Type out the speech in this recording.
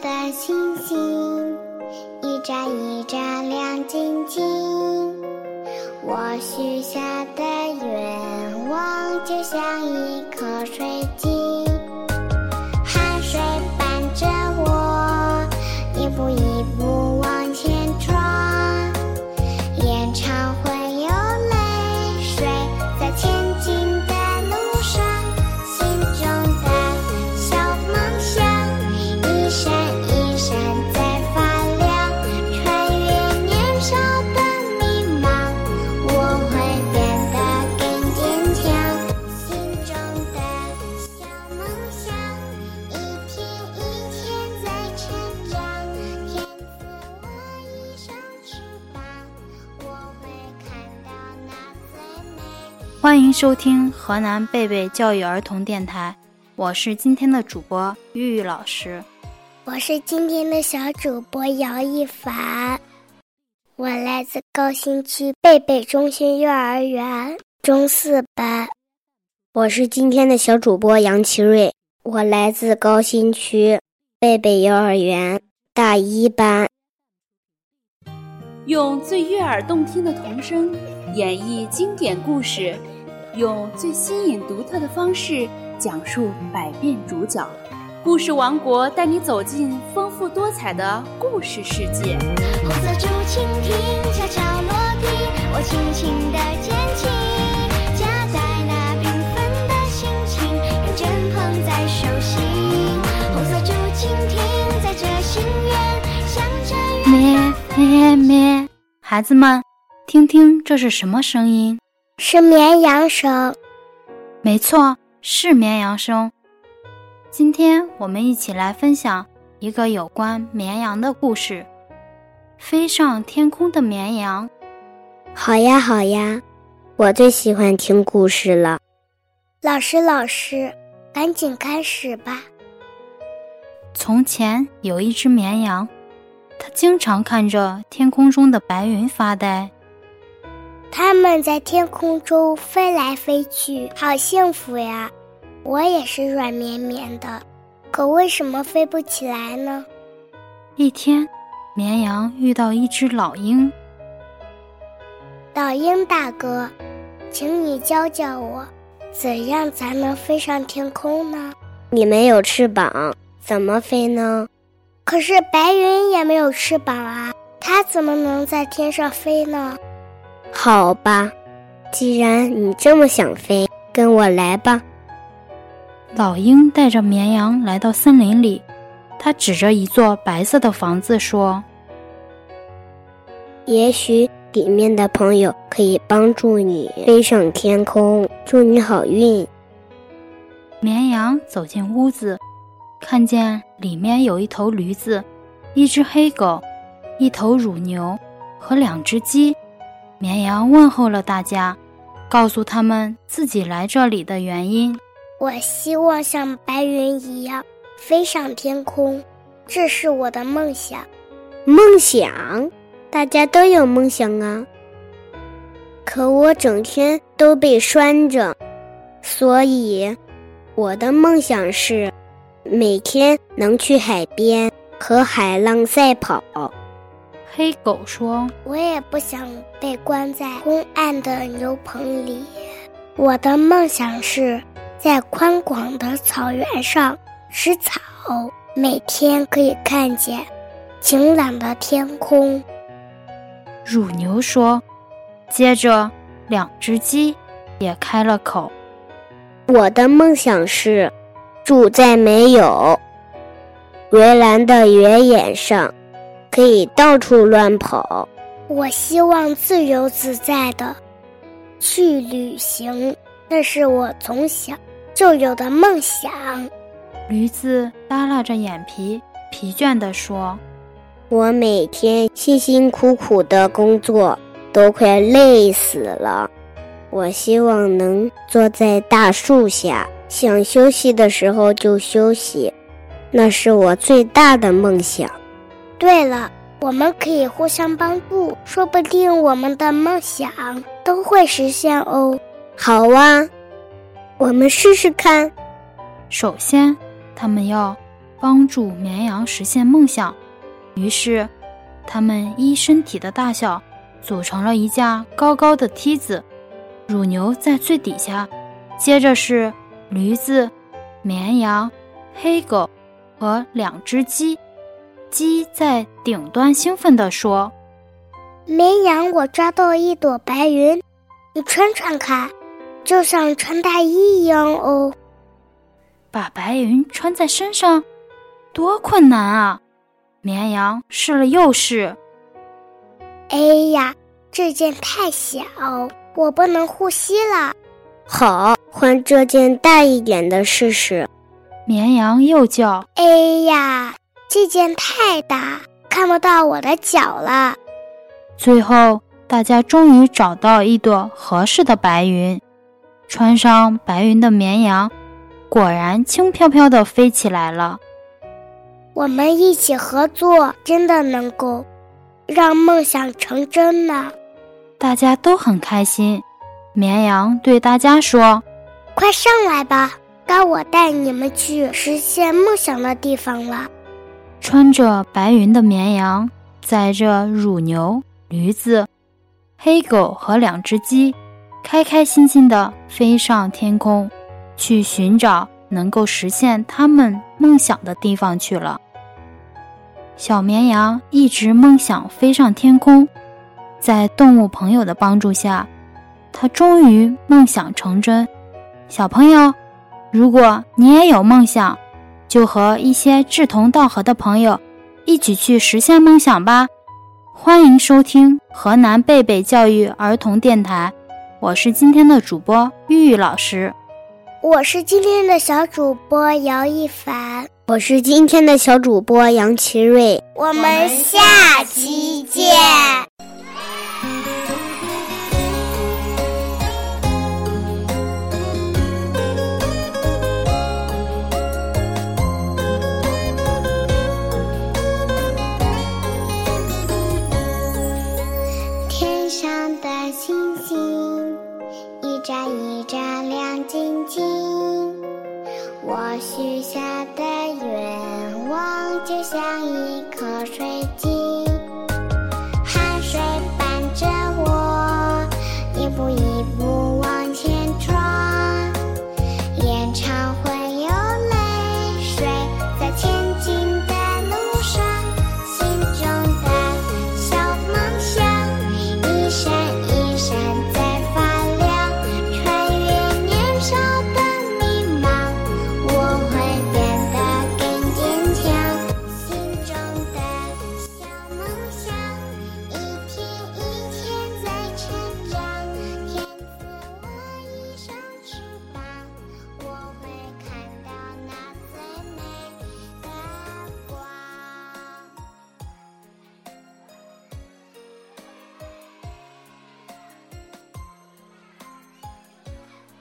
的星星一眨一眨亮晶晶。我许下的愿望就像一颗水欢迎收听河南贝贝教育儿童电台，我是今天的主播玉玉老师。我是今天的小主播姚一凡，我来自高新区贝贝中心幼儿园中四班。我是今天的小主播杨奇瑞，我来自高新区贝贝幼儿园大一班。用最悦耳动听的童声演绎经典故事，用最新颖独特的方式讲述百变主角。故事王国带你走进丰富多彩的故事世界。红色竹蜻蜓悄悄落地，我轻轻地捡起，夹在那缤纷的心情，认真捧在手心。红色竹蜻蜓载着心愿，向着远咩咩咩，孩子们，听听这是什么声音？是绵羊声。没错，是绵羊声。今天我们一起来分享一个有关绵羊的故事——飞上天空的绵羊。好呀，好呀，我最喜欢听故事了。老师，老师，赶紧开始吧。从前有一只绵羊，它经常看着天空中的白云发呆。它们在天空中飞来飞去，好幸福呀！我也是软绵绵的，可为什么飞不起来呢？一天，绵羊遇到一只老鹰。老鹰大哥，请你教教我，怎样才能飞上天空呢？你没有翅膀，怎么飞呢？可是白云也没有翅膀啊，它怎么能在天上飞呢？好吧，既然你这么想飞，跟我来吧。老鹰带着绵羊来到森林里，它指着一座白色的房子说：“也许里面的朋友可以帮助你飞上天空，祝你好运。”绵羊走进屋子，看见里面有一头驴子、一只黑狗、一头乳牛和两只鸡。绵羊问候了大家，告诉他们自己来这里的原因。我希望像白云一样飞上天空，这是我的梦想。梦想，大家都有梦想啊。可我整天都被拴着，所以我的梦想是每天能去海边和海浪赛跑。黑狗说：“我也不想被关在昏暗的牛棚里，我的梦想是。”在宽广的草原上吃草，每天可以看见晴朗的天空。乳牛说：“接着，两只鸡也开了口。我的梦想是住在没有围栏的原野上，可以到处乱跑。我希望自由自在的去旅行，那是我从小。”就有的梦想。驴子耷拉着眼皮，疲倦地说：“我每天辛辛苦苦的工作，都快累死了。我希望能坐在大树下，想休息的时候就休息，那是我最大的梦想。”对了，我们可以互相帮助，说不定我们的梦想都会实现哦。好啊。我们试试看。首先，他们要帮助绵羊实现梦想。于是，他们依身体的大小组成了一架高高的梯子，乳牛在最底下，接着是驴子、绵羊、黑狗和两只鸡。鸡在顶端兴奋地说：“绵羊，我抓到一朵白云，你穿穿看，就像穿大衣一样哦。”把白云穿在身上，多困难啊！绵羊试了又试。哎呀，这件太小，我不能呼吸了。好，换这件大一点的试试。绵羊又叫：“哎呀！”这件太大，看不到我的脚了。最后，大家终于找到一朵合适的白云，穿上白云的绵羊，果然轻飘飘地飞起来了。我们一起合作，真的能够让梦想成真呢。大家都很开心。绵羊对大家说：“快上来吧，该我带你们去实现梦想的地方了。”穿着白云的绵羊载着乳牛、驴子、黑狗和两只鸡，开开心心地飞上天空，去寻找能够实现他们梦想的地方去了。小绵羊一直梦想飞上天空，在动物朋友的帮助下，它终于梦想成真。小朋友，如果你也有梦想，就和一些志同道合的朋友一起去实现梦想吧！欢迎收听河南贝贝教育儿童电台，我是今天的主播玉玉老师，我是今天的小主播姚一凡，我是今天的小主播杨奇瑞，我们下期见。小星星，一眨一眨亮晶晶，我许下的愿望就像一个。